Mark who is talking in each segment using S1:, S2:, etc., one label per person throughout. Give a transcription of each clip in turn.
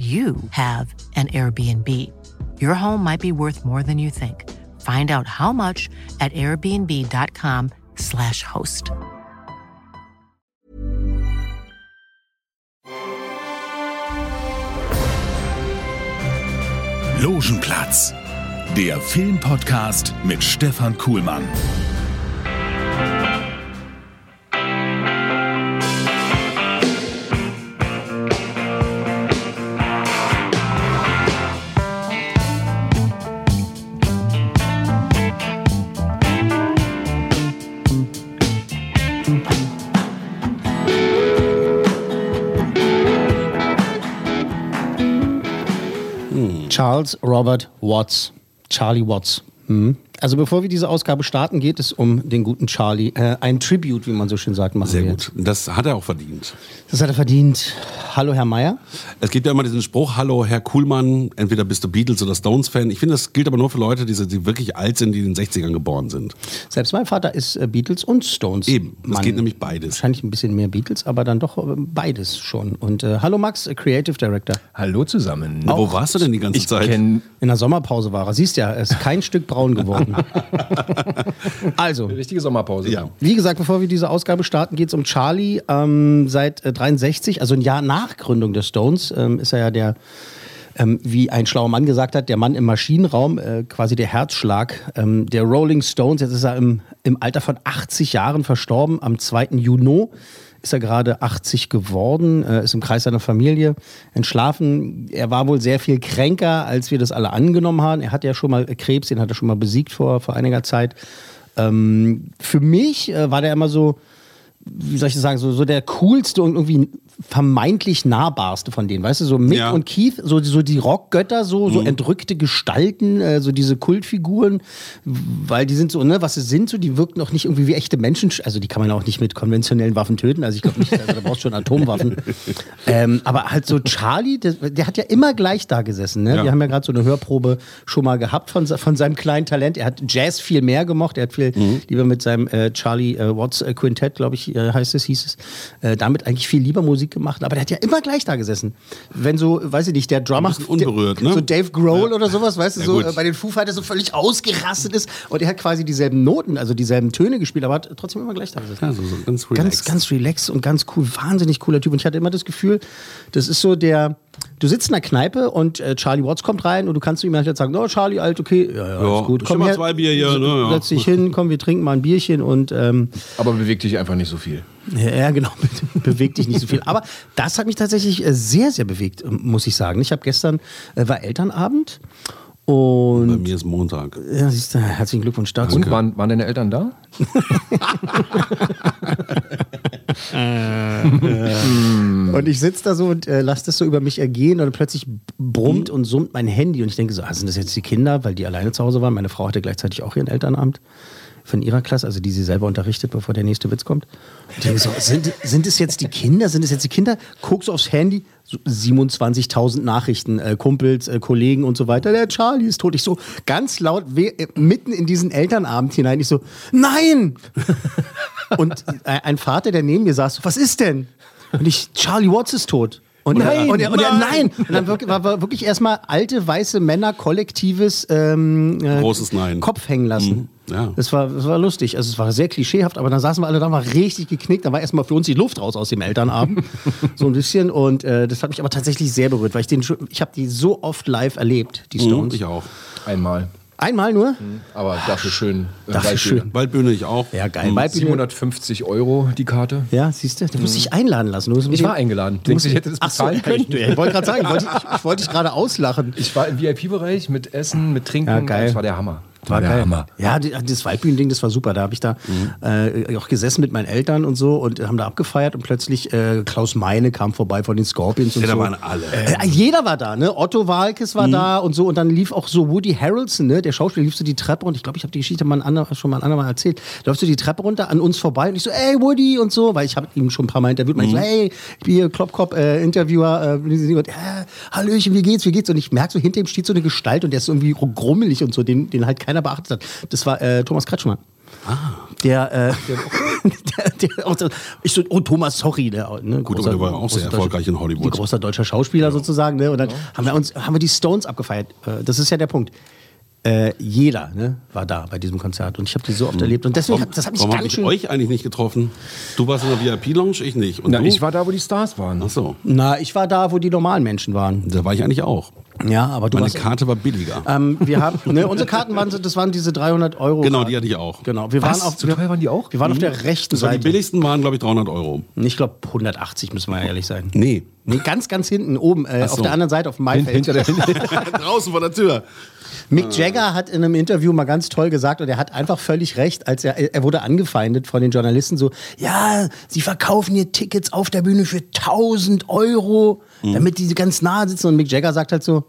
S1: you have an Airbnb. Your home might be worth more than you think. Find out how much at airbnb.com/slash host.
S2: Logenplatz, der Filmpodcast mit Stefan Kuhlmann.
S3: Charles Robert Watts. Charlie Watts. Hm. Also bevor wir diese Ausgabe starten, geht es um den guten Charlie. Äh, ein Tribute, wie man so schön sagt, machen
S4: Sehr
S3: wir
S4: gut. Das hat er auch verdient.
S3: Das hat er verdient. Hallo, Herr Meier.
S4: Es gibt ja immer diesen Spruch, hallo Herr Kuhlmann, entweder bist du Beatles oder Stones-Fan. Ich finde, das gilt aber nur für Leute, die, die wirklich alt sind, die in den 60ern geboren sind.
S3: Selbst mein Vater ist äh, Beatles und Stones.
S4: Eben, es geht nämlich beides.
S3: Wahrscheinlich ein bisschen mehr Beatles, aber dann doch äh, beides schon. Und äh, hallo Max, äh, Creative Director.
S5: Hallo zusammen.
S4: Wo warst du denn die ganze
S5: Ich
S4: Zeit?
S3: In der Sommerpause war er. Siehst ja, er ist kein Stück braun geworden. also,
S5: eine richtige Sommerpause.
S4: Ja.
S3: Wie gesagt, bevor wir diese Ausgabe starten, geht es um Charlie. Ähm, seit äh, 63, also ein Jahr nach Gründung des Stones, ähm, ist er ja der, ähm, wie ein schlauer Mann gesagt hat, der Mann im Maschinenraum, äh, quasi der Herzschlag ähm, der Rolling Stones. Jetzt ist er im, im Alter von 80 Jahren verstorben. Am 2. Juni ist er gerade 80 geworden, äh, ist im Kreis seiner Familie entschlafen. Er war wohl sehr viel kränker, als wir das alle angenommen haben. Er hat ja schon mal Krebs, den hat er schon mal besiegt vor, vor einiger Zeit. Ähm, für mich äh, war der immer so, wie soll ich das sagen, so, so der coolste und irgendwie vermeintlich nahbarste von denen, weißt du, so Mick
S4: Ja.
S3: und Keith, so, so die Rockgötter, so, so entrückte Gestalten, äh, so diese Kultfiguren, weil die sind so, ne, was sie sind, so, die wirken auch nicht irgendwie wie echte Menschen, also die kann man auch nicht mit konventionellen Waffen töten, also ich glaube nicht, also da brauchst du schon Atomwaffen. ähm, aber halt so Charlie, der, der hat ja immer gleich da gesessen, ne?
S4: Ja.
S3: Wir haben ja gerade so eine Hörprobe schon mal gehabt von, von seinem kleinen Talent. Er hat Jazz viel mehr gemocht, er hat viel lieber mit seinem äh, Charlie äh, Watts äh, Quintett, glaube ich, äh, heißt es, hieß es, äh, damit eigentlich viel lieber Musik gemacht, aber der hat ja immer gleich da gesessen. Wenn so, weiß ich nicht, der Drummer,
S4: unberührt, ne?
S3: so Dave Grohl
S4: Ja.
S3: oder sowas, weißt du, so äh, bei den Foo Fighters so völlig ausgerastet ist und er hat quasi dieselben Noten, also dieselben Töne gespielt, aber hat trotzdem immer gleich da gesessen.
S4: Ja, so, so ganz
S3: Ganz,
S4: relaxed.
S3: ganz relaxed und ganz cool, wahnsinnig cooler Typ. Und ich hatte immer das Gefühl, das ist so der, du sitzt in der Kneipe und äh, Charlie Watts kommt rein und du kannst zu ihm halt sagen, oh Charlie, alt, okay, ja, ja,
S4: Ja,
S3: gut.
S4: ich mal zwei Bier hier, ne, ja.
S3: Setz dich hin, komm, wir trinken mal ein Bierchen und ähm,
S5: Aber bewegt dich einfach nicht so viel.
S3: ja, ja, genau, bewegt dich nicht so viel. Aber das hat mich tatsächlich äh, sehr, sehr bewegt, ähm, muss ich sagen. Ich habe gestern, äh, war Elternabend
S4: Bei
S3: und
S4: mir ist Montag.
S3: ja, siehst du, herzlichen Glückwunsch dazu.
S5: Und waren, waren deine Eltern da?
S3: Und ich sitze da so und äh, lasse das so über mich ergehen und plötzlich brummt und summt mein Handy und ich denke so, ah, sind das jetzt die Kinder, weil die alleine zu Hause waren? Meine Frau hatte gleichzeitig auch ihren Elternamt von ihrer Klasse, also die sie selber unterrichtet, bevor der nächste Witz kommt. So, sind, sind es jetzt die Kinder? Sind es jetzt die Kinder? Guckst du aufs Handy, so 27.000 Nachrichten, äh, Kumpels, äh, Kollegen und so weiter. Der Charlie ist tot. Ich so ganz laut we- äh, mitten in diesen Elternabend hinein. Ich so, nein! Und äh, ein Vater, der neben mir saß, so, was ist denn? Und ich, Charlie Watts ist tot. Und
S5: Nein,
S3: er, und er, und er,
S4: nein.
S3: nein! Und dann wirklich, war, war wirklich erstmal alte weiße Männer kollektives ähm, äh,
S4: Großes Nein.
S3: Kopf hängen lassen.
S4: Mhm, ja.
S3: Das, war, das war lustig. Also es war sehr klischeehaft, aber dann saßen wir alle da, war richtig geknickt. Da war erstmal für uns die Luft raus aus dem Elternabend. so ein bisschen. Und äh, das hat mich aber tatsächlich sehr berührt, weil ich den ich habe die so oft live erlebt, die Stones.
S4: Mhm, Ich auch.
S5: Einmal.
S3: Einmal nur?
S5: Aber dafür schön. äh,
S3: Dafür
S5: Waldbühne.
S3: schön.
S4: Waldbühne ich auch.
S3: Ja, geil.
S4: Mhm.
S3: Waldbühne.
S5: 750 Euro die Karte.
S3: Ja, siehst du, du musst dich einladen lassen. Du musst
S5: Ich war eingeladen. Denkst du, ich hätte das
S3: Ach so,
S5: bezahlen können?
S3: Ich, wollte gerade sagen, ich wollte, ich, ich wollte dich gerade auslachen.
S5: Ich war im VIP-Bereich mit Essen, mit Trinken.
S3: Ja, geil.
S5: Das war der Hammer.
S3: War
S5: Der
S3: geil.
S5: Hammer.
S3: Ja, das Waldbühnending, das war super. Da habe ich da äh, auch gesessen mit meinen Eltern und so und haben da abgefeiert und plötzlich äh, Klaus Meine kam vorbei von den Scorpions und
S4: Ja, da
S3: so.
S4: waren alle.
S3: Äh, jeder war da, ne? Otto Walkes war da und so und dann lief auch so Woody Harrelson, ne? Der Schauspieler lief so die Treppe und ich glaube, ich habe die Geschichte mal ein ander, schon mal ein andermal erzählt. Läuft so die Treppe runter an uns vorbei und ich so, ey Woody und so, weil ich habe ihn schon ein paar Mal interviewt. Und ich so, hey, ich bin hier Klopp äh, Interviewer, äh, und, äh, Hallöchen, wie geht's, wie geht's? Und ich merke so, hinter ihm steht so eine Gestalt und der ist irgendwie grummelig und so, den, den halt keiner beachtet hat. Das war äh, Thomas Kretschmann. Der, äh, der, der, auch ich so, oh Thomas, sorry. Der, ne,
S4: Gut, aber der war ja auch sehr
S3: großer
S4: erfolgreich in Hollywood.
S3: Großer deutscher Schauspieler sozusagen. Ne? Und dann haben wir uns, haben wir die Stones abgefeiert. Äh, Das ist ja der Punkt. Äh, jeder ne, war da bei diesem Konzert und ich habe die so oft erlebt und deswegen
S4: Warum,
S3: hat, das hat mich
S4: warum habe
S3: ganz
S4: ich
S3: schön.
S4: euch eigentlich nicht getroffen? Du warst in der VIP-Lounge, ich nicht. Und
S5: Na,
S4: du?
S5: ich war da, wo die Stars waren.
S4: Ach so,
S3: Na, ich war da, wo die normalen Menschen waren.
S4: da war ich eigentlich auch.
S3: Ja, aber du
S4: Meine
S3: warst.
S4: Karte war billiger.
S3: Ähm, wir haben, ne, unsere Karten waren, das waren diese 300 Euro.
S4: genau, die hatte ich auch.
S3: Genau, wir
S5: Was?
S3: waren auf,
S5: So teuer waren die auch?
S3: wir waren auf der rechten
S4: Das war die
S3: Seite.
S4: billigsten waren, glaube ich, 300 Euro.
S3: Ich glaube 180 müssen wir ehrlich sein.
S4: Nee.
S3: Nee, ganz, ganz hinten oben, äh,
S4: so.
S3: auf der anderen Seite, auf dem Maifeld.
S5: Hinter der
S4: Draußen vor der Tür.
S3: Mick Jagger hat in einem Interview mal ganz toll gesagt und er hat einfach völlig recht, als er, er wurde angefeindet von den Journalisten so, ja, sie verkaufen hier Tickets auf der Bühne für 1000 Euro, damit die ganz nah sitzen und Mick Jagger sagt halt so,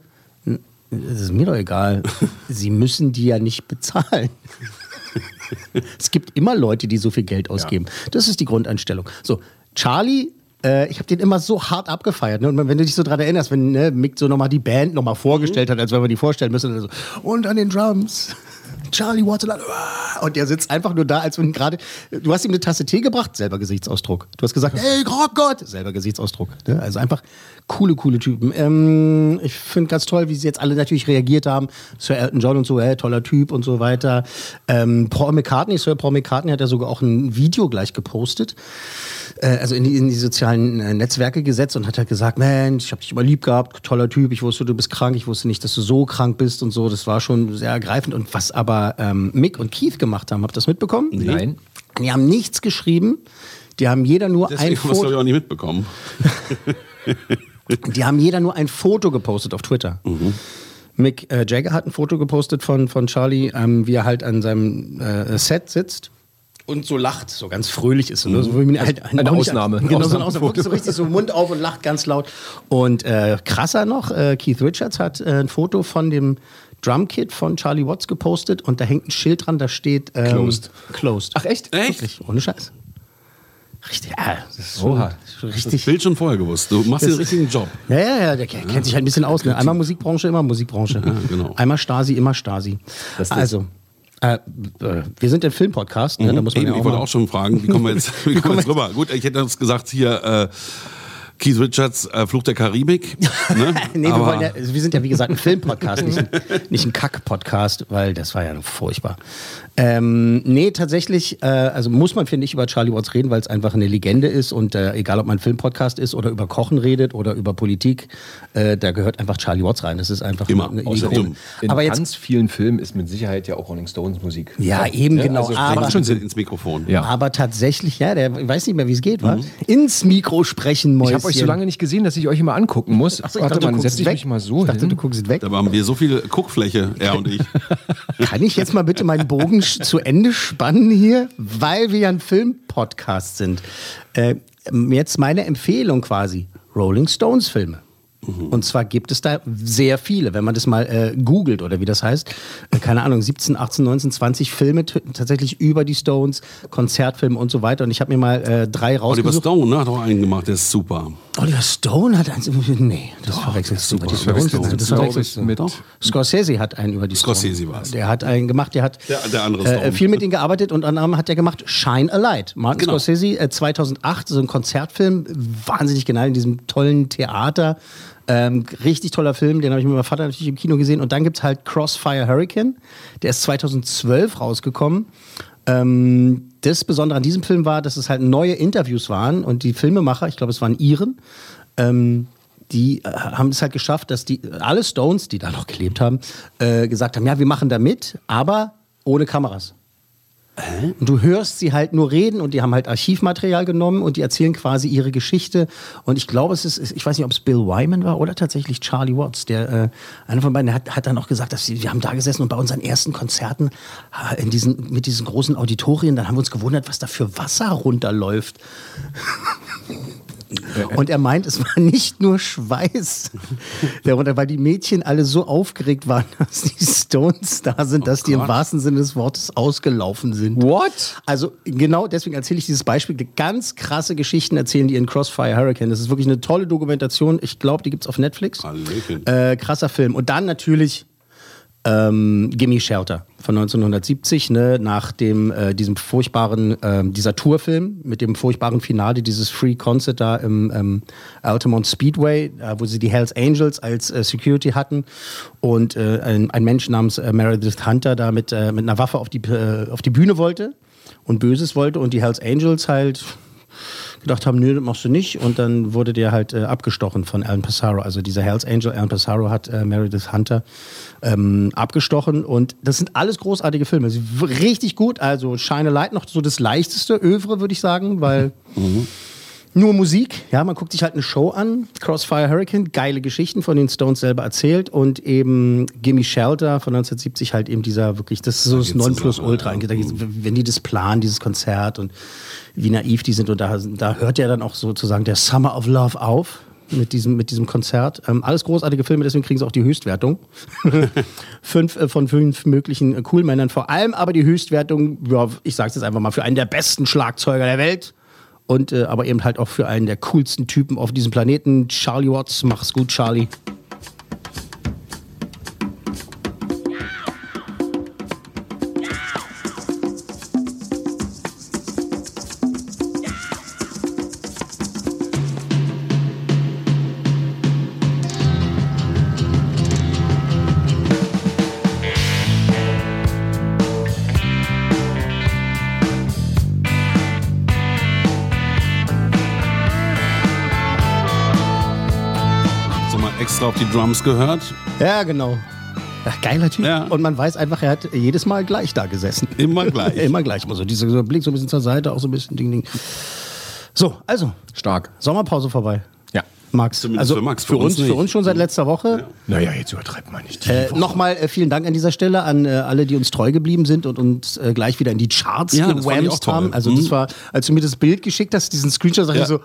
S3: "N- das ist mir doch egal, sie müssen die ja nicht bezahlen. es gibt immer Leute, die so viel Geld ausgeben. Das ist die Grundeinstellung. So, Charlie, äh, ich habe den immer so hart abgefeiert. Ne? Und wenn du dich so dran erinnerst, wenn ne, Mick so nochmal die Band nochmal vorgestellt hat, als wenn wir die vorstellen müssen, und, so, und an den Drums. Charlie Watson und der sitzt einfach nur da, als wenn gerade du hast ihm eine Tasse Tee gebracht, selber Gesichtsausdruck. Du hast gesagt, hey Gott, Gott, selber Gesichtsausdruck. Ne? Also einfach coole, coole Typen. Ähm, ich finde ganz toll, wie sie jetzt alle natürlich reagiert haben. Sir Elton John und so, hey, toller Typ und so weiter. Ähm, Paul McCartney, Sir Paul McCartney hat ja sogar auch ein Video gleich gepostet äh, also in die, in die sozialen äh, Netzwerke gesetzt und hat halt gesagt, Mensch, ich habe dich immer lieb gehabt, toller Typ, ich wusste, du bist krank, ich wusste nicht, dass du so krank bist und so. Das war schon sehr ergreifend. Und was aber ähm, Mick und Keith gemacht haben, habt ihr das mitbekommen?
S5: Nein.
S3: Die haben nichts geschrieben. Die haben jeder nur ein
S4: Deswegen hast du glaube ich
S3: Foto.
S4: auch nicht mitbekommen.
S3: Die haben jeder nur ein Foto gepostet auf Twitter. Mick äh, Jagger hat ein Foto gepostet von, von Charlie, ähm, wie er halt an seinem äh, Set sitzt und so lacht, so ganz fröhlich ist. Ne? So, wie halt,
S5: eine Ausnahme.
S3: Genau, so eine. Ausnahme. Wirklich so richtig so Mund auf und lacht ganz laut. Und äh, krasser noch, äh, Keith Richards hat äh, ein Foto von dem Drumkit von Charlie Watts gepostet und da hängt ein Schild dran, da steht ähm,
S5: Closed.
S3: Closed.
S5: Ach, echt?
S4: Echt?
S3: Wirklich, ohne Scheiß. Richtig, ja, das ist schon,
S5: Oha.
S3: schon
S4: Das
S3: richtig.
S4: Bild schon vorher gewusst. Du machst den richtigen Job.
S3: Ja, ja, ja, der kennt kennt sich halt ein bisschen aus. Ne? Einmal Musikbranche, immer Musikbranche.
S4: genau.
S3: Einmal Stasi, immer Stasi.
S5: Das ist-
S3: also, äh, äh, wir sind der Filmpodcast, ne? da muss man
S4: Eben,
S3: ja
S4: ich
S3: auch
S4: wollte
S3: mal,
S4: auch schon fragen, wie kommen wir jetzt, wie kommen wir jetzt rüber? Gut, ich hätte jetzt gesagt, hier äh, Keith Richards, äh, Fluch der Karibik. Ne?
S3: Nee, wir, wollen ja, also wir sind ja wie gesagt ein Filmpodcast, nicht ein, nicht ein Kack-Podcast, weil das war ja furchtbar. Ähm, nee, tatsächlich, äh, also muss man, finde ich, über Charlie Watts reden, weil es einfach eine Legende ist und äh, egal, ob man ein Filmpodcast ist oder über Kochen redet oder über Politik, äh, da gehört einfach Charlie Watts rein. Das ist einfach
S4: Immer.
S3: eine
S4: Außerdem,
S3: Ikone.
S5: In
S3: Aber jetzt,
S5: ganz vielen Filmen ist mit Sicherheit ja auch Rolling Stones Musik.
S3: ja, eben genau.
S5: also
S3: aber,
S4: macht schon Sinn ins Mikrofon.
S5: Ja.
S3: Aber tatsächlich, ja, der weiß nicht mehr, wie es geht, wa? Ins Mikro sprechen, Mäuschen.
S5: Ich habe euch so lange nicht gesehen, dass ich euch immer angucken muss.
S3: Achso, ich
S5: Warte
S3: dachte,
S5: mal, setz ich
S3: weg.
S5: mich mal so
S3: Ich dachte,
S5: hin.
S3: du guckst weg.
S4: Da haben wir so viel Guckfläche, er und ich.
S3: Kann ich jetzt mal bitte meinen Bogen zu Ende spannen hier? Weil wir ja ein Filmpodcast sind. Äh, jetzt meine Empfehlung quasi. Rolling Stones Filme. Und zwar gibt es da sehr viele, wenn man das mal äh, googelt oder wie das heißt. Äh, keine Ahnung, 17, 18, 19, 20 Filme tatsächlich über die Stones, Konzertfilme und so weiter. Und ich habe mir mal äh, drei
S4: Oliver
S3: rausgesucht.
S4: Stone ne, hat auch einen gemacht, der ist super.
S3: Oliver Stone hat eins. Nee, das verwechselst du.
S4: super.
S3: Die
S4: Das
S3: Stones,
S4: verwechselst du.
S3: das
S5: Glaube
S3: verwechselst
S5: mit
S4: Doch.
S3: Scorsese hat einen über die
S4: Scorsese
S3: Stone.
S4: war's.
S3: Der hat einen gemacht, der hat
S4: Der- der andere
S3: äh,
S4: Stone.
S3: viel mit ihnen gearbeitet und anderem hat er gemacht Shine a Light. Martin
S4: Genau.
S3: Scorsese äh, 2008 so ein Konzertfilm, wahnsinnig genial in diesem tollen Theater. Ähm, richtig toller Film, den habe ich mit meinem Vater natürlich im Kino gesehen. Und dann gibt es halt Crossfire Hurricane, der ist 2012 rausgekommen. Ähm, das Besondere an diesem Film war, dass es halt neue Interviews waren und die Filmemacher, ich glaube, es waren Iren, ähm, die äh, haben es halt geschafft, dass die alle Stones, die da noch gelebt haben, äh, gesagt haben, ja, wir machen da mit, aber ohne Kameras. Und du hörst sie halt nur reden und die haben halt Archivmaterial genommen und die erzählen quasi ihre Geschichte. Und ich glaube, es ist, ich weiß nicht, ob es Bill Wyman war oder tatsächlich Charlie Watts, der äh, einer von beiden, hat, hat dann auch gesagt, dass sie, wir haben da gesessen und bei unseren ersten Konzerten äh, in diesen, mit diesen großen Auditorien, dann haben wir uns gewundert, was da für Wasser runterläuft. Und er meint, es war nicht nur Schweiß, darunter, weil die Mädchen alle so aufgeregt waren, dass die Stones da sind, dass die im wahrsten Sinne des Wortes ausgelaufen sind.
S5: What?
S3: Also genau deswegen erzähle ich dieses Beispiel. Ganz krasse Geschichten erzählen die in Crossfire Hurricane. Das ist wirklich eine tolle Dokumentation. Ich glaube, die gibt's auf Netflix. Äh, krasser Film. Und dann natürlich ähm, Gimme Shelter von 1970, ne, nach dem, äh, diesem furchtbaren, ähm, dieser Tourfilm mit dem furchtbaren Finale, dieses Free Concert da im ähm, Altamont Speedway, äh, wo sie die Hells Angels als äh, Security hatten und äh, ein, ein Mensch namens äh, Meredith Hunter da mit, äh, mit einer Waffe auf die, äh, auf die Bühne wollte und Böses wollte und die Hells Angels halt gedacht haben, nö, das machst du nicht. Und dann wurde der halt äh, abgestochen von Alan Passaro. Also dieser Hells Angel, Alan Passaro hat äh, Meredith Hunter ähm, abgestochen. Und das sind alles großartige Filme. Richtig gut. Also Shine a Light noch so das leichteste Övre, würde ich sagen, weil nur Musik. Ja, man guckt sich halt eine Show an. Crossfire Hurricane, geile Geschichten von den Stones selber erzählt. Und eben Gimme Shelter von 1970 halt eben dieser wirklich, das ist so das
S4: geht's
S3: Nonplusultra.
S4: ja.
S3: Da geht's- Wenn die das planen, dieses Konzert und wie naiv die sind. Und da, da hört ja dann auch sozusagen der Summer of Love auf mit diesem, mit diesem Konzert. Ähm, alles großartige Filme, deswegen kriegen sie auch die Höchstwertung. fünf äh, von fünf möglichen äh, Coolmännern. Vor allem aber die Höchstwertung, ja, ich sag's jetzt einfach mal, für einen der besten Schlagzeuger der Welt. Und äh, aber eben halt auch für einen der coolsten Typen auf diesem Planeten, Charlie Watts. Mach's gut, Charlie.
S4: Extra auf die Drums gehört.
S3: Ja, genau. Ja, geiler Typ.
S4: Ja.
S3: Und man weiß einfach, er hat jedes Mal gleich da gesessen.
S4: Immer gleich.
S3: Immer gleich. Immer so dieser so Blick so ein bisschen zur Seite, auch so ein bisschen Ding, Ding. So, also,
S5: Stark.
S3: Sommerpause vorbei.
S5: Ja.
S3: Max.
S4: Zumindest
S3: also
S4: für Max,
S3: für,
S4: für
S3: uns,
S4: uns
S3: für uns schon seit letzter Woche.
S5: Naja, jetzt übertreibt man nicht.
S3: Äh, Nochmal äh, vielen Dank an dieser Stelle an äh, alle, die uns treu geblieben sind und uns äh, gleich wieder in die Charts
S4: Ja, auch
S3: gewamst haben. Also
S4: Mhm.
S3: das war, als du mir das Bild geschickt hast, diesen Screenshot, sag
S4: Ja.
S3: ich so,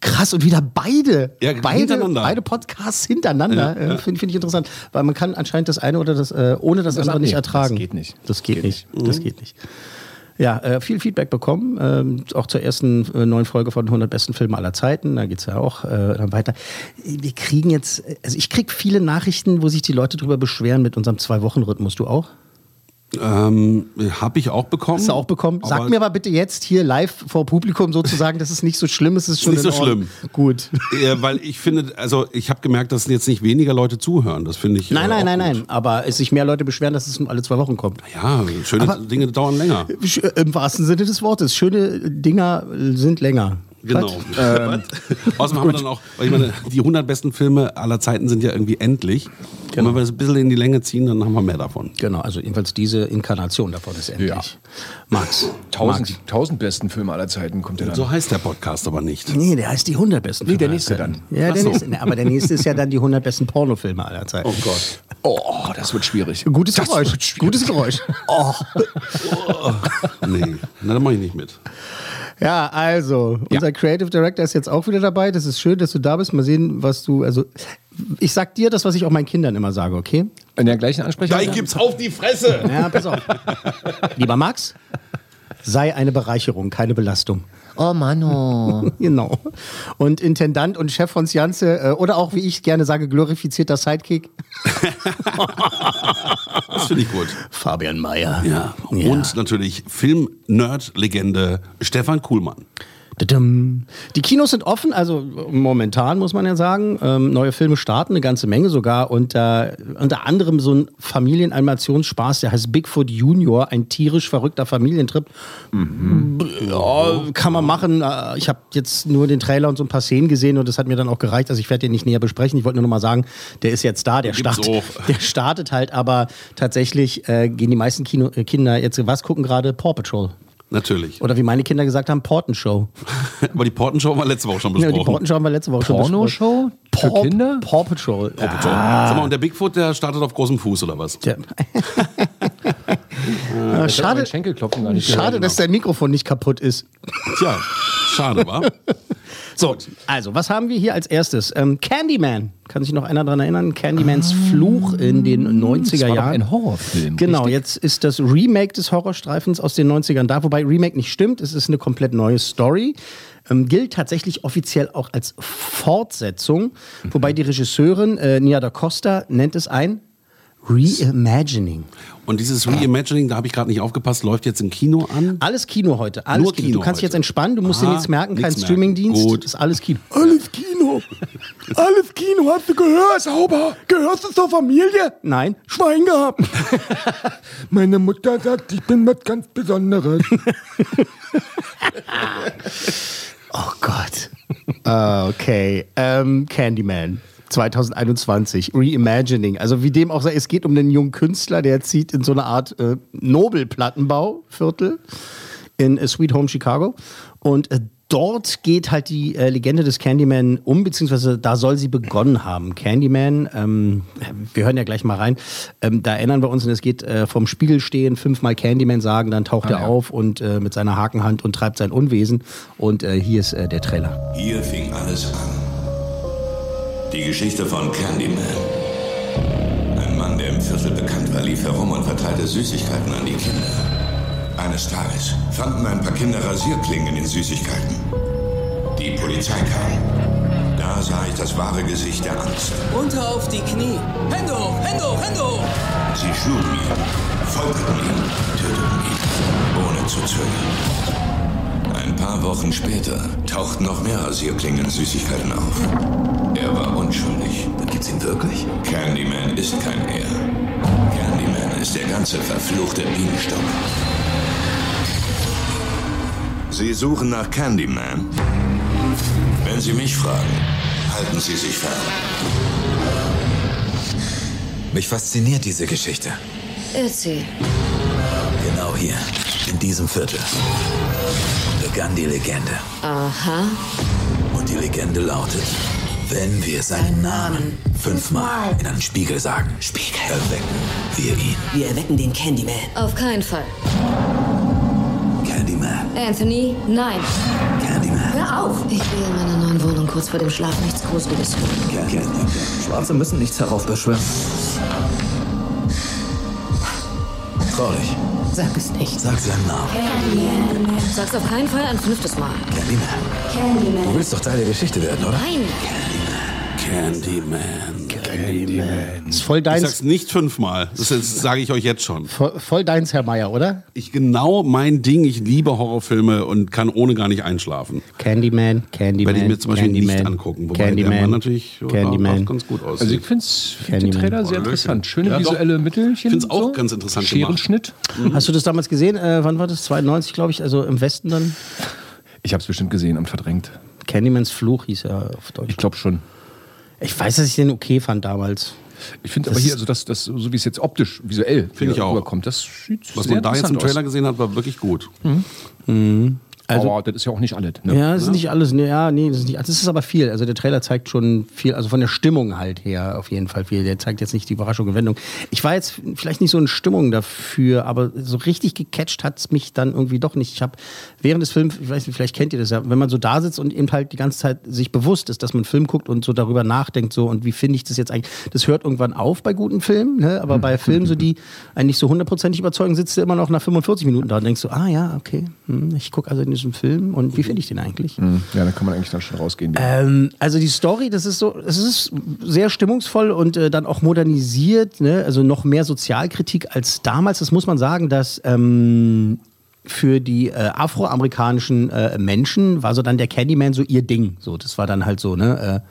S3: krass und wieder beide,
S4: Ja,
S3: beide, beide Podcasts hintereinander.
S4: Ja,
S3: äh, Finde find ich interessant, weil man kann anscheinend das eine oder das äh, ohne das, andere nicht ertragen.
S5: Das geht nicht.
S3: Das geht,
S5: Geht
S3: nicht. Das geht nicht. Ja, äh, viel Feedback bekommen, ähm, auch zur ersten äh, neuen Folge von 100 besten Filmen aller Zeiten. Da geht's ja auch äh, dann weiter. Wir kriegen jetzt, also ich krieg viele Nachrichten, wo sich die Leute drüber beschweren mit unserem Zwei-Wochen-Rhythmus. Du auch?
S4: Ähm, Habe ich auch bekommen.
S3: Hast du auch bekommen? Sag mir aber bitte jetzt hier live vor Publikum sozusagen, das ist nicht so schlimm, es ist schon
S4: nicht
S3: in
S4: so schlimm.
S3: Gut.
S4: Ja, weil ich finde, also ich habe gemerkt, dass jetzt nicht weniger Leute zuhören. Das finde ich.
S3: Nein,
S4: äh,
S3: nein, nein,
S4: gut.
S3: nein. Aber es sich mehr Leute beschweren, dass es nur alle zwei Wochen kommt.
S4: Ja, schöne
S3: Aber-
S4: Dinge dauern länger.
S3: Im wahrsten Sinne des Wortes. Schöne Dinger sind länger.
S4: Genau.
S3: Was?
S4: Außerdem haben wir dann auch, weil ich meine, die 100 besten Filme aller Zeiten sind ja irgendwie endlich. Und wenn wir das ein bisschen in die Länge ziehen, dann haben wir mehr davon.
S3: Genau, also jedenfalls diese Inkarnation davon ist endlich.
S5: Ja.
S3: Max.
S5: Tausend,
S3: Max.
S5: die tausend besten Filme aller Zeiten kommt ja dann.
S4: So heißt der Podcast aber nicht.
S3: Nee, der heißt die 100 besten
S5: Nee, der
S3: Filme
S5: nächste dann.
S3: Ja, der
S4: so.
S3: nächste. Nee, aber der nächste ist ja dann die 100 besten Pornofilme aller Zeiten.
S4: Oh Gott.
S5: Oh, das wird schwierig.
S3: Gutes
S5: Das
S3: Geräusch.
S5: schwierig.
S3: Gutes Geräusch. Oh.
S4: Nee, na, da mache ich nicht mit.
S3: Ja, also, unser Creative Director ist jetzt auch wieder dabei. Das ist schön, dass du da bist. Mal sehen, was du. Also, ich sag dir das, was ich auch meinen Kindern immer sage, okay?
S5: In der gleichen Ansprechung.
S4: Gleich gibt's auf die Fresse!
S3: Ja, pass auf. Lieber Max, sei eine Bereicherung, keine Belastung.
S6: Oh Mano.
S3: Genau. Und Intendant und Chef von Sjanze, äh, oder auch, wie ich gerne sage, glorifizierter Sidekick,
S4: Das finde ich gut.
S3: Fabian Mayer.
S4: Ja. Und natürlich Film-Nerd-Legende Stefan Kuhlmann.
S3: Die Kinos sind offen, also momentan muss man ja sagen. Ähm, neue Filme starten, eine ganze Menge sogar. Unter, unter anderem so ein Familienanimationsspaß, der heißt Bigfoot Junior, ein tierisch verrückter Familientrip. Ja, kann man machen. Äh, Ich habe jetzt nur den Trailer und so ein paar Szenen gesehen und das hat mir dann auch gereicht. Also ich werde den nicht näher besprechen. Ich wollte nur noch mal sagen, der ist jetzt da, der, start, der startet halt, aber tatsächlich äh, gehen die meisten Kino, äh, Kinder jetzt, was gucken gerade? Paw Patrol.
S4: Natürlich.
S3: Oder wie meine Kinder gesagt haben, Portenshow.
S4: Aber die Portenshow haben wir letzte Woche schon
S3: Ja, die
S4: besprochen.
S3: Portenshow haben wir letzte Woche schon besprochen.
S5: Pornoshow? Für
S3: Paw,
S5: Kinder?
S3: Paw Patrol. Ja.
S4: Sag mal, und der Bigfoot, der startet auf großem Fuß oder was?
S3: Tja. Äh,
S5: Schade,
S3: schade, dass dein Mikrofon nicht kaputt ist.
S4: Tja, schade, wa?
S3: So, also, was haben wir hier als erstes? Ähm, Candyman. Kann sich noch einer daran erinnern? Candymans Fluch in den 90er
S5: Das war
S3: Jahren.
S5: ein Horrorfilm.
S3: Genau,
S5: richtig?
S3: jetzt ist das Remake des Horrorstreifens aus den 90ern da, wobei Remake nicht stimmt, es ist eine komplett neue Story. Ähm, gilt tatsächlich offiziell auch als Fortsetzung, wobei die Regisseurin äh, Nia da Costa nennt es ein Reimagining.
S4: Und dieses Reimagining, da habe ich gerade nicht aufgepasst, läuft jetzt im Kino an.
S3: Alles Kino heute, alles
S4: Nur
S3: Kino.
S4: Kino
S3: Du kannst dich jetzt entspannen, du musst dir
S4: Aha,
S3: nichts merken, kein
S4: merken.
S3: Streamingdienst,
S4: Gut.
S3: ist alles Kino.
S7: Alles Kino. Alles Kino, hast du gehört? Sauber. Gehörst du zur Familie?
S3: Nein,
S7: Schwein gehabt. Meine Mutter sagt, ich bin was ganz Besonderes.
S3: Oh Gott. Ah, okay. Ähm, Candyman. 2021, Reimagining. Also wie dem auch sei, es geht um einen jungen Künstler, der zieht in so eine Art äh, Nobelplattenbauviertel in äh, Sweet Home Chicago. Und äh, dort geht halt die äh, Legende des Candyman um, beziehungsweise da soll sie begonnen haben. Candyman, ähm, wir hören ja gleich mal rein, ähm, da erinnern wir uns, und es geht äh, vom Spiegel stehen, fünfmal Candyman sagen, dann taucht er
S5: ja.
S3: auf und äh, mit seiner Hakenhand und treibt sein Unwesen. Und äh, hier ist äh, der Trailer.
S8: Hier fing alles an. Die Geschichte von Candyman. Ein Mann, der im Viertel bekannt war, lief herum und verteilte Süßigkeiten an die Kinder. Eines Tages fanden ein paar Kinder Rasierklingen in den Süßigkeiten. Die Polizei kam. Da sah ich das wahre Gesicht der Angst.
S9: Runter auf die Knie. Hände hoch, Hände hoch, Hände hoch.
S8: Sie schlugen ihn, folterten ihn, töteten ihn, ohne zu zögern. Ein paar Wochen später tauchten noch mehr Rasierklingen in Süßigkeiten auf. Er war unschuldig. Dann gibt's ihn wirklich? Candyman ist kein Er. Candyman ist der ganze verfluchte Bienenstock. Sie suchen nach Candyman? Wenn Sie mich fragen, halten Sie sich fern.
S10: Mich fasziniert diese Geschichte.
S6: Erzähl.
S10: Genau hier, in diesem Viertel, begann die Legende.
S6: Aha.
S10: Und die Legende lautet, wenn wir seinen Namen fünfmal in einen Spiegel sagen, Spiegel, erwecken wir ihn.
S9: Wir erwecken den Candyman.
S6: Auf keinen Fall.
S10: Candyman,
S6: Anthony, nein.
S10: Candyman,
S6: Hör auf. Ich will in meiner neuen Wohnung kurz vor dem Schlaf nichts Gruseliges hören.
S10: Candyman. Schwarze müssen nichts heraufbeschwören. Trau dich,
S6: Sag es nicht.
S10: sag seinen Namen.
S6: Sag's auf keinen Fall ein fünftes Mal.
S10: Candyman. Du willst doch Teil der Geschichte werden, oder?
S6: Nein.
S4: Candyman. Candyman.
S3: Ist voll
S4: Ich
S3: deins,
S4: sag's nicht fünfmal. Das sage ich euch jetzt schon.
S3: voll, voll deins, Herr Meier, oder?
S4: Ich genau mein Ding. Ich liebe Horrorfilme und kann ohne gar nicht einschlafen.
S3: Candyman, Candyman.
S4: Werde ich mir zum Beispiel
S3: Candyman,
S4: nicht angucken. Wobei
S3: Candyman,
S4: der Mann natürlich
S3: Candyman.
S4: ganz gut aussieht.
S5: Also ich finde find den
S3: Candyman.
S5: Trailer sehr interessant. Schöne
S4: Ja, doch.
S5: visuelle Mittelchen.
S4: Ich find's auch
S5: so.
S4: ganz interessant gemacht.
S5: Scherenschnitt.
S3: Hast du das damals gesehen? Äh, wann war das? 92, glaube ich, also im Westen dann.
S5: Ich habe es bestimmt gesehen und verdrängt.
S3: Candymans Fluch hieß er auf Deutsch.
S5: Ich glaube schon.
S3: Ich weiß, dass ich den okay fand damals.
S5: Ich finde aber hier, also das, das, so wie es jetzt optisch, visuell
S4: Finde ich auch.
S5: rüberkommt, das sieht
S4: Was
S5: sehr
S4: man da jetzt im Trailer
S5: aus.
S4: gesehen hat, war wirklich gut.
S3: Also-
S5: aber das ist ja auch nicht alles. Ne?
S3: Ja, das ist nicht alles. ne, Ja, nee, das ist nicht. Das ist aber viel. Also der Trailer zeigt schon viel, also von der Stimmung halt her auf jeden Fall viel. Der zeigt jetzt nicht die Überraschung und Wendung. Ich war jetzt vielleicht nicht so in Stimmung dafür, aber so richtig gecatcht hat es mich dann irgendwie doch nicht. Ich habe während des Films, ich weiß nicht, vielleicht kennt ihr das ja, wenn man so da sitzt und eben halt die ganze Zeit sich bewusst ist, dass man einen Film guckt und so darüber nachdenkt, so und wie finde ich das jetzt eigentlich. Das hört irgendwann auf bei guten Filmen, ne? aber bei Filmen, so die einen nicht so hundertprozentig überzeugen, sitzt du immer noch nach 45 Minuten da und denkst so, ah ja, okay, hm, ich gucke also in diesem Film und wie finde ich den eigentlich?
S5: Ja, da kann man eigentlich dann schon rausgehen.
S3: Ähm, also die Story, das ist so, es ist sehr stimmungsvoll und äh, dann auch modernisiert, ne? also noch mehr Sozialkritik als damals. Das muss man sagen, dass ähm, für die äh, afroamerikanischen äh, Menschen war so dann der Candyman so ihr Ding. So, das war dann halt so, ne? Äh,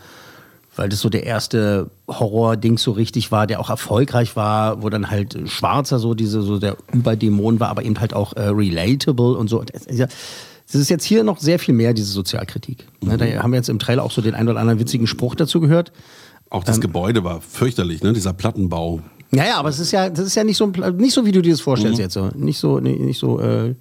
S3: weil das so der erste Horror-Ding so richtig war, der auch erfolgreich war, wo dann halt Schwarzer so diese so der Überdämon war, aber eben halt auch äh, relatable und so. Und ja, Das ist jetzt hier noch sehr viel mehr, diese Sozialkritik. Ne, da haben wir jetzt im Trailer auch so den ein oder anderen witzigen Spruch dazu gehört.
S4: Auch
S3: Ähm,
S4: das Gebäude war fürchterlich, ne? Dieser Plattenbau.
S3: Ja, ja, aber es ist ja, das ist ja nicht so, nicht so, wie du dir das vorstellst
S4: Mhm.
S3: jetzt so. Nicht so, nee, nicht so, äh,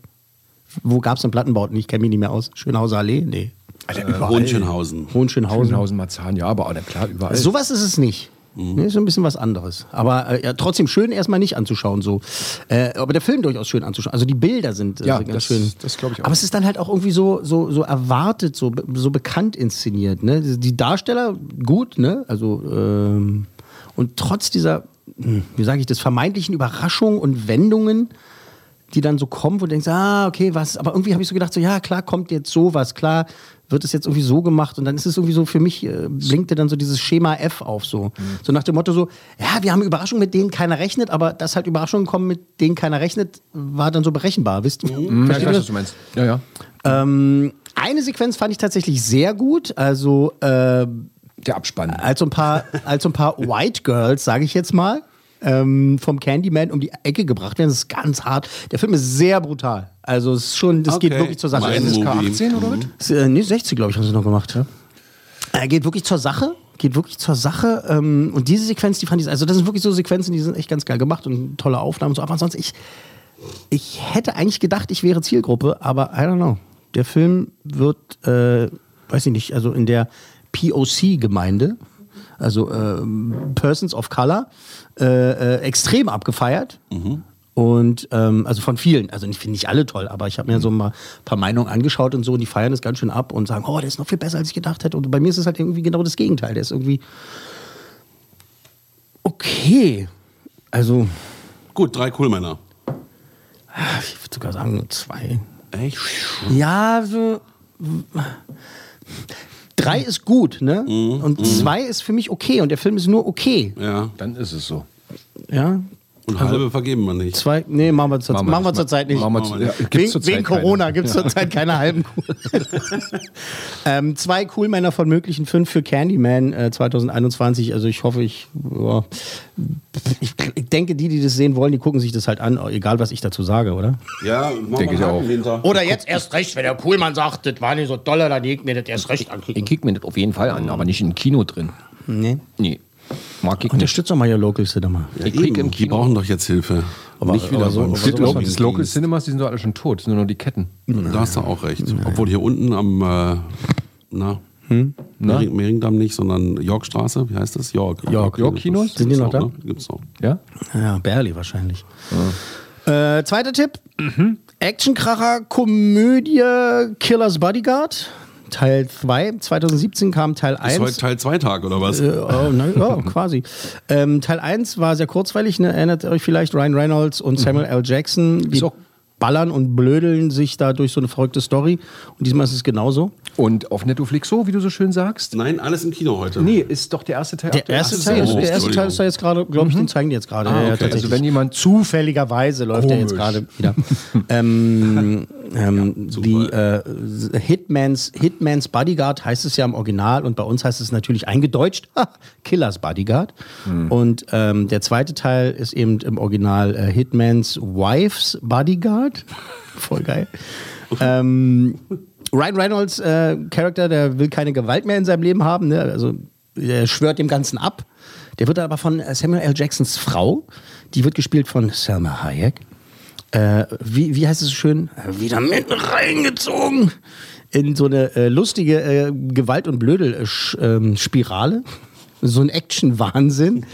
S3: wo gab es denn Plattenbauten? Ich kenne mich nicht mehr aus. Schönhauser Allee? Nee.
S5: Alter,
S4: Äh, Hohenschönhausen.
S3: Hohenschönhausen.
S5: Schönhausen, Marzahn, ja, aber klar, überall.
S3: Sowas ist es nicht.
S4: Mhm.
S3: Nee, ist so ein bisschen was anderes. Aber äh, ja, trotzdem schön erstmal nicht anzuschauen. So. Äh, aber der Film durchaus schön anzuschauen. Also die Bilder sind äh,
S5: Ja,
S3: sind
S5: das-
S3: ganz schön.
S5: das glaub ich auch.
S3: Aber es ist dann halt auch irgendwie so, so, so erwartet, so, so bekannt inszeniert. Ne? Die Darsteller gut, ne? Also ähm, und trotz dieser, hm, wie sage ich das, vermeintlichen Überraschungen und Wendungen, die dann so kommen, wo du denkst, ah, okay, was, aber irgendwie habe ich so gedacht, so, ja, klar, kommt jetzt sowas, klar, wird es jetzt irgendwie so gemacht und dann ist es irgendwie so, für mich äh, blinkte dann so dieses Schema F auf, so. So nach dem Motto so, ja, wir haben Überraschungen, mit denen keiner rechnet, aber dass halt Überraschungen kommen, mit denen keiner rechnet, war dann so berechenbar, wisst ihr?
S5: Hm, ja, ich weiß, was du meinst. Ja, ja.
S3: ähm, eine Sequenz fand ich tatsächlich sehr gut, also, äh,
S5: Der Abspann.
S3: als so ein paar, als so ein paar White Girls, sage ich jetzt mal, ähm, vom Candyman um die Ecke gebracht werden. Das ist ganz hart. Der Film ist sehr brutal. Also es ist schon, das geht
S4: Okay.
S3: wirklich zur Sache.
S4: Mein
S3: Es ist,
S4: Movie.
S5: K18 oder was?
S3: ist, äh, nee, 60, glaube ich, haben sie noch gemacht. Ja. Er geht wirklich zur Sache. Geht wirklich zur Sache. Ähm, und diese Sequenz, die fand ich, also das sind wirklich so Sequenzen, die sind echt ganz geil gemacht und tolle Aufnahmen und so. Aber ansonsten, ich, ich hätte eigentlich gedacht, ich wäre Zielgruppe, aber I don't know. Der Film wird, äh, weiß ich nicht, also in der POC-Gemeinde, also ähm, Persons of Color, äh, äh, extrem abgefeiert. Und ähm, also von vielen, also ich finde nicht alle toll, aber ich habe mir so mal ein paar Meinungen angeschaut und so und die feiern es ganz schön ab und sagen, oh, der ist noch viel besser, als ich gedacht hätte. Und bei mir ist es halt irgendwie genau das Gegenteil. Der ist irgendwie okay. Also,
S4: Gut, drei Coolmänner.
S3: ich würde sogar sagen, nur zwei.
S4: Echt?
S3: Ja, so. Drei ist gut, ne? Und zwei ist für mich okay und der Film ist nur okay.
S4: Ja.
S5: Dann ist es so.
S3: Ja.
S4: Und halbe vergeben wir nicht.
S3: Zwei, nee, machen wir, zur,
S5: Machen wir
S3: machen wir
S5: nicht.
S3: zurzeit nicht.
S5: Machen wir zu- ja, gibt's
S3: wegen wegen Corona gibt es zurzeit keine halben Cool. ähm, zwei Coolmänner von möglichen fünf für Candyman äh, 2021. Also ich hoffe, ich, ja, ich, ich denke, die, die das sehen wollen, die gucken sich das halt an, egal was ich dazu sage, oder?
S4: Ja,
S5: Denke ich auch.
S4: Hinter.
S3: Oder jetzt erst recht, wenn der Coolmann sagt, das war nicht so dolle, dann legt mir das erst recht an.
S5: Ich kick mir das auf jeden Fall an, aber nicht im Kino drin.
S3: Nee.
S5: Nee. Mag ich.
S3: Unterstützt doch mal ihr Local Cinema.
S5: Ich krieg
S4: Eben,
S5: im
S4: die
S5: Kino.
S4: brauchen doch jetzt Hilfe. nicht wieder
S3: aber
S4: so
S3: aber
S5: Die,
S3: sowas
S5: Lo
S3: von
S5: die Local Cinemas, die sind doch alle schon tot. Das sind nur noch die Ketten.
S4: Da hast du auch recht. Obwohl hier unten am, äh, na, Mehring, Mehringdamm nicht, sondern Yorkstraße, wie heißt das? York.
S3: York.
S5: York-Kinos?
S3: Sind die noch da?
S4: Ne? Gibt's noch.
S5: Ja?
S3: Ja, Barely wahrscheinlich. Äh, zweiter Tipp: Actionkracher, Komödie, Killers Bodyguard. Teil 2. 2017 kam Teil 1.
S4: Ist heute Teil 2 Tag oder was?
S3: Äh, oh, na, ja, quasi. Ähm, Teil 1 war sehr kurzweilig, ne? erinnert euch vielleicht Ryan Reynolds und Samuel L. Jackson. Die
S5: Ist auch-
S3: ballern und blödeln sich da durch so eine verrückte Story. Und diesmal ist es genauso.
S5: Und auf Netflix so, wie du so schön sagst?
S4: Nein, alles im Kino heute.
S5: Nee, ist doch der erste Teil.
S3: Der
S5: aktuell.
S3: erste, Teil, ist, der erste. Teil ist da jetzt gerade, glaube ich, den zeigen die jetzt gerade.
S4: Ah,
S3: Ja, ja,
S4: okay.
S3: tatsächlich.
S5: Also wenn jemand
S3: Zufälligerweise läuft er jetzt gerade wieder. ähm, ähm, die äh, Hitmans, Hitmans Bodyguard heißt es ja im Original und bei uns heißt es natürlich eingedeutscht Killers Bodyguard. Und ähm, der zweite Teil ist eben im Original äh, Hitmans Wife's Bodyguard. Voll geil. ähm, Ryan Reynolds äh, Charakter, der will keine Gewalt mehr in seinem Leben haben. Ne? Also er schwört dem Ganzen ab. Der wird aber von Samuel L. Jacksons Frau, die wird gespielt von Selma Hayek. Äh, wie, wie heißt es so schön? Wieder mit reingezogen in so eine äh, lustige äh, Gewalt- und Blödel-Spirale. So ein Action-Wahnsinn.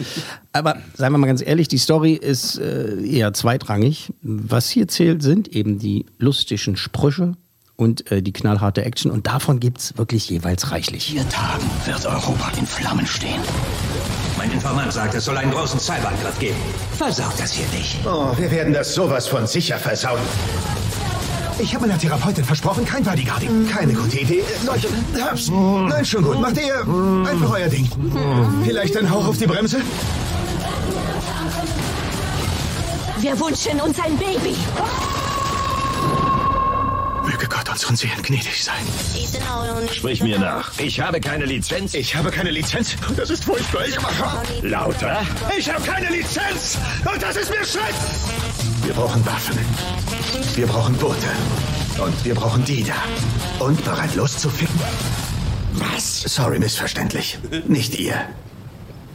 S3: Aber seien wir mal ganz ehrlich, die Story ist äh, eher zweitrangig. Was hier zählt, sind eben die lustigen Sprüche und äh, die knallharte Action. Und davon gibt es wirklich jeweils reichlich.
S10: vier Tagen wird Europa in Flammen stehen. Mein Informant sagt, es soll einen großen Cyberangriff geben. Versaut das hier nicht.
S11: Oh, wir werden das sowas von sicher versauen. Ich habe meiner Therapeutin versprochen, kein Bodyguarding. Keine gute Idee. Leute, hab's. Nein, schon gut. Macht ihr einfach euer Ding. Vielleicht ein Hauch auf die Bremse?
S12: Wir wünschen uns ein Baby.
S11: Möge Gott unseren Seelen gnädig sein.
S12: Sprich mir nach. Ich habe keine Lizenz.
S11: Ich habe keine Lizenz. Das ist furchtbar. Ich mache
S12: Lauter.
S11: Ich habe keine Lizenz. Und das ist mir schrecklich. Wir brauchen Waffen. Wir brauchen Boote. Und wir brauchen die da. Und bereit loszuficken. Was? Sorry, missverständlich. Nicht ihr.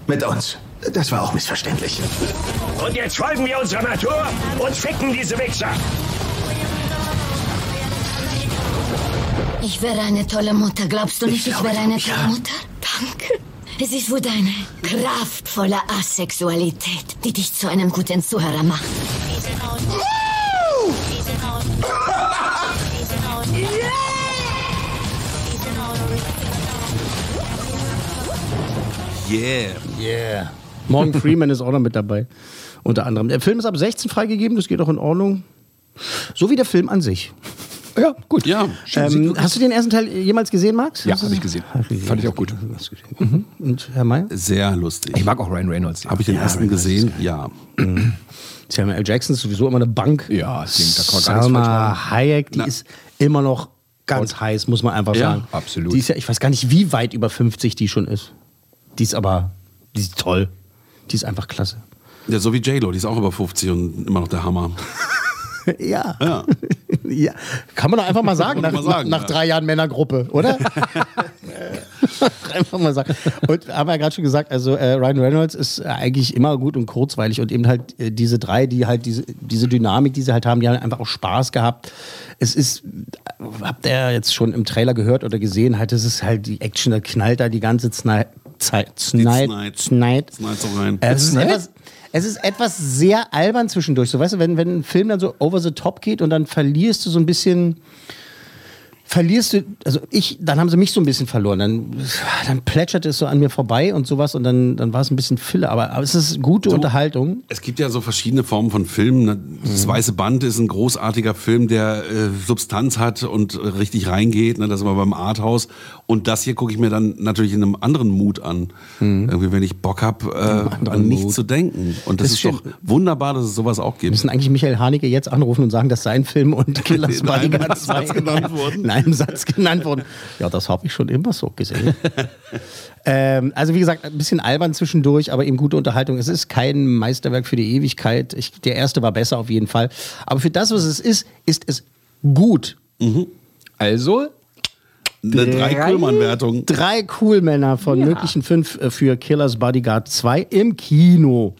S11: Mit uns. Das war auch missverständlich.
S12: Und jetzt folgen wir unserer Natur und ficken diese Wichser.
S6: Ich wäre eine tolle Mutter. Glaubst du nicht, ich, wäre eine tolle Mutter? Danke. Es ist wohl deine kraftvolle Asexualität, die dich zu einem guten Zuhörer macht.
S4: Yeah.
S3: Yeah. Morgan Freeman ist auch noch mit dabei. Unter anderem. Der Film ist ab 16 freigegeben, das geht auch in Ordnung. So wie der Film an sich.
S5: Ja, gut.
S4: Ja.
S3: Ähm, hast du den ersten Teil jemals gesehen, Max?
S5: Ja, habe ich gesehen. Fand ich auch gut.
S3: Mhm. Und Herr May?
S4: Sehr lustig.
S5: Ich mag auch Ryan Reynolds.
S4: Habe ich den ersten gesehen? Ja.
S3: Samuel L. Jackson ist sowieso immer eine Bank.
S5: Ja, deswegen, da kann man gar nichts.
S3: Hayek, die ist immer noch ganz heiß, muss man einfach
S4: Ja,
S3: sagen.
S5: absolut.
S3: Die ist ja, ich weiß gar nicht, wie weit über 50 die schon ist. Die ist aber, die ist toll. Die ist einfach klasse.
S4: Ja, so wie J-Lo, die ist auch über 50 und immer noch der Hammer.
S3: Ja.
S4: Ja.
S3: Ja. Kann man doch einfach mal sagen, nach,
S4: man sagen,
S3: nach, nach
S4: ja.
S3: drei Jahren Männergruppe, oder? einfach mal sagen. Und haben wir ja gerade schon gesagt, also äh, Ryan Reynolds ist äh, eigentlich immer gut und kurzweilig und eben halt äh, diese drei, die halt diese, diese Dynamik, die sie halt haben, die haben einfach auch Spaß gehabt. Es ist, äh, habt ihr jetzt schon im Trailer gehört oder gesehen, halt, es ist halt die Action, da knallt da die ganze Zeit. Zeit, Snide.
S4: Snide.
S3: Snide
S4: so rein.
S3: Äh, Es ist, etwas, es ist etwas sehr albern zwischendurch. So, weißt du, wenn, wenn ein Film dann so over the top geht und dann verlierst du so ein bisschen. Verlierst du, also ich, dann haben sie mich so ein bisschen verloren. Dann, dann plätscherte es so an mir vorbei und sowas und dann, dann war es ein bisschen Fille. Aber, aber es ist gute Unterhaltung.
S4: Es gibt ja so verschiedene Formen von Filmen. ne? Das Weiße Band ist ein großartiger Film, der äh, Substanz hat und äh, richtig reingeht. Ne? Das ist immer beim Arthouse. Und das hier gucke ich mir dann natürlich in einem anderen Mut an. Irgendwie, wenn ich Bock habe, äh, an nichts
S3: Mut.
S4: zu denken. Und das,
S3: Das
S4: ist doch wunderbar, dass es sowas auch
S3: Wir
S4: gibt.
S3: müssen eigentlich Michael Haneke jetzt anrufen und sagen, dass sein Film und Killers Bodyguard
S4: Satz
S3: 2
S4: genannt wurden.
S3: in einem Satz genannt wurden. Ja, das habe ich schon immer so gesehen. ähm, also wie gesagt, ein bisschen albern zwischendurch, aber eben gute Unterhaltung. Es ist kein Meisterwerk für die Ewigkeit. Ich, der erste war besser auf jeden Fall. Aber für das, was es ist, ist es gut.
S5: Also,
S4: Eine Drei-Kuhlmann-Wertung.
S3: Drei Coolmänner von möglichen fünf äh, für Killers Bodyguard 2 im Kino.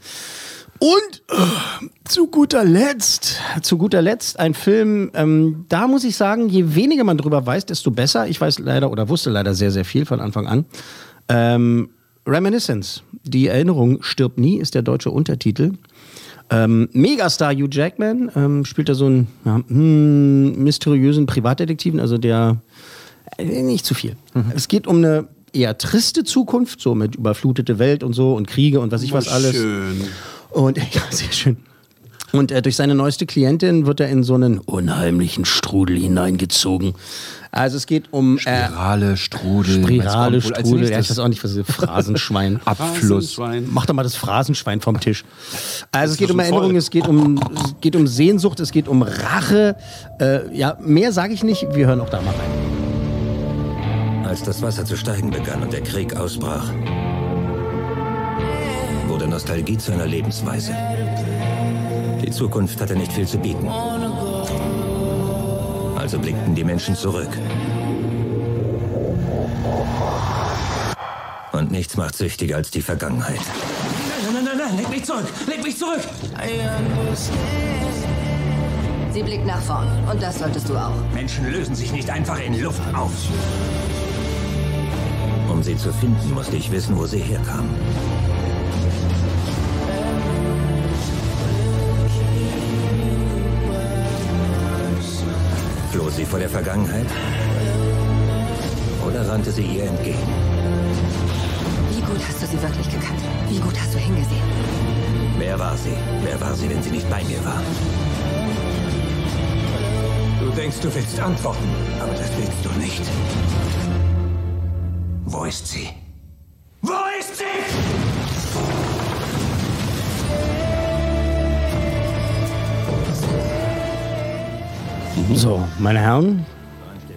S3: Und äh, zu guter Letzt, zu guter Letzt ein Film, ähm, da muss ich sagen, je weniger man drüber weiß, desto besser. Ich weiß leider oder wusste leider sehr, sehr viel von Anfang an. Ähm, Reminiscence, die Erinnerung stirbt nie, ist der deutsche Untertitel. Ähm, Megastar Hugh Jackman ähm, spielt da so einen ja, hm, mysteriösen Privatdetektiven, also der äh, nicht zu viel. Es geht um eine eher triste Zukunft, so mit überflutete Welt und so und Kriege und was ich was alles.
S4: Schön.
S3: Und ja, sehr schön. Und äh, durch seine neueste Klientin wird er in so einen unheimlichen Strudel hineingezogen. Also es geht um äh,
S5: Spirale, Strudel.
S3: Spirale, Strudel, ja, ich weiß auch nicht, was ist Phrasenschwein.
S5: Abfluss.
S4: Phrasenschwein.
S3: Mach doch mal das Phrasenschwein vom Tisch. Also es geht um
S4: schon
S3: Erinnerung,
S4: voll.
S3: es geht um, es geht um Sehnsucht, es geht um Rache. Äh, ja, mehr sage ich nicht. Wir hören auch da mal rein.
S13: Als das Wasser zu steigen begann und der Krieg ausbrach, wurde Nostalgie zu einer Lebensweise. Die Zukunft hatte nicht viel zu bieten. Also blickten die Menschen zurück. Und nichts macht süchtiger als die Vergangenheit.
S9: Nein, nein, nein, nein, leg mich zurück, leg mich zurück.
S14: Sie blickt nach vorn. Und das solltest du auch.
S12: Menschen lösen sich nicht einfach in Luft auf.
S13: Um sie zu finden, musste ich wissen, wo sie herkam. Sie vor der Vergangenheit? Oder rannte sie ihr entgegen?
S14: Wie gut hast du sie wirklich gekannt? Wie gut hast du hingesehen?
S13: Wer war sie? Wer war sie, wenn sie nicht bei mir war?
S12: Du denkst, du willst antworten, aber das willst du nicht. Wo ist sie? Wo ist sie?
S3: So, meine Herren.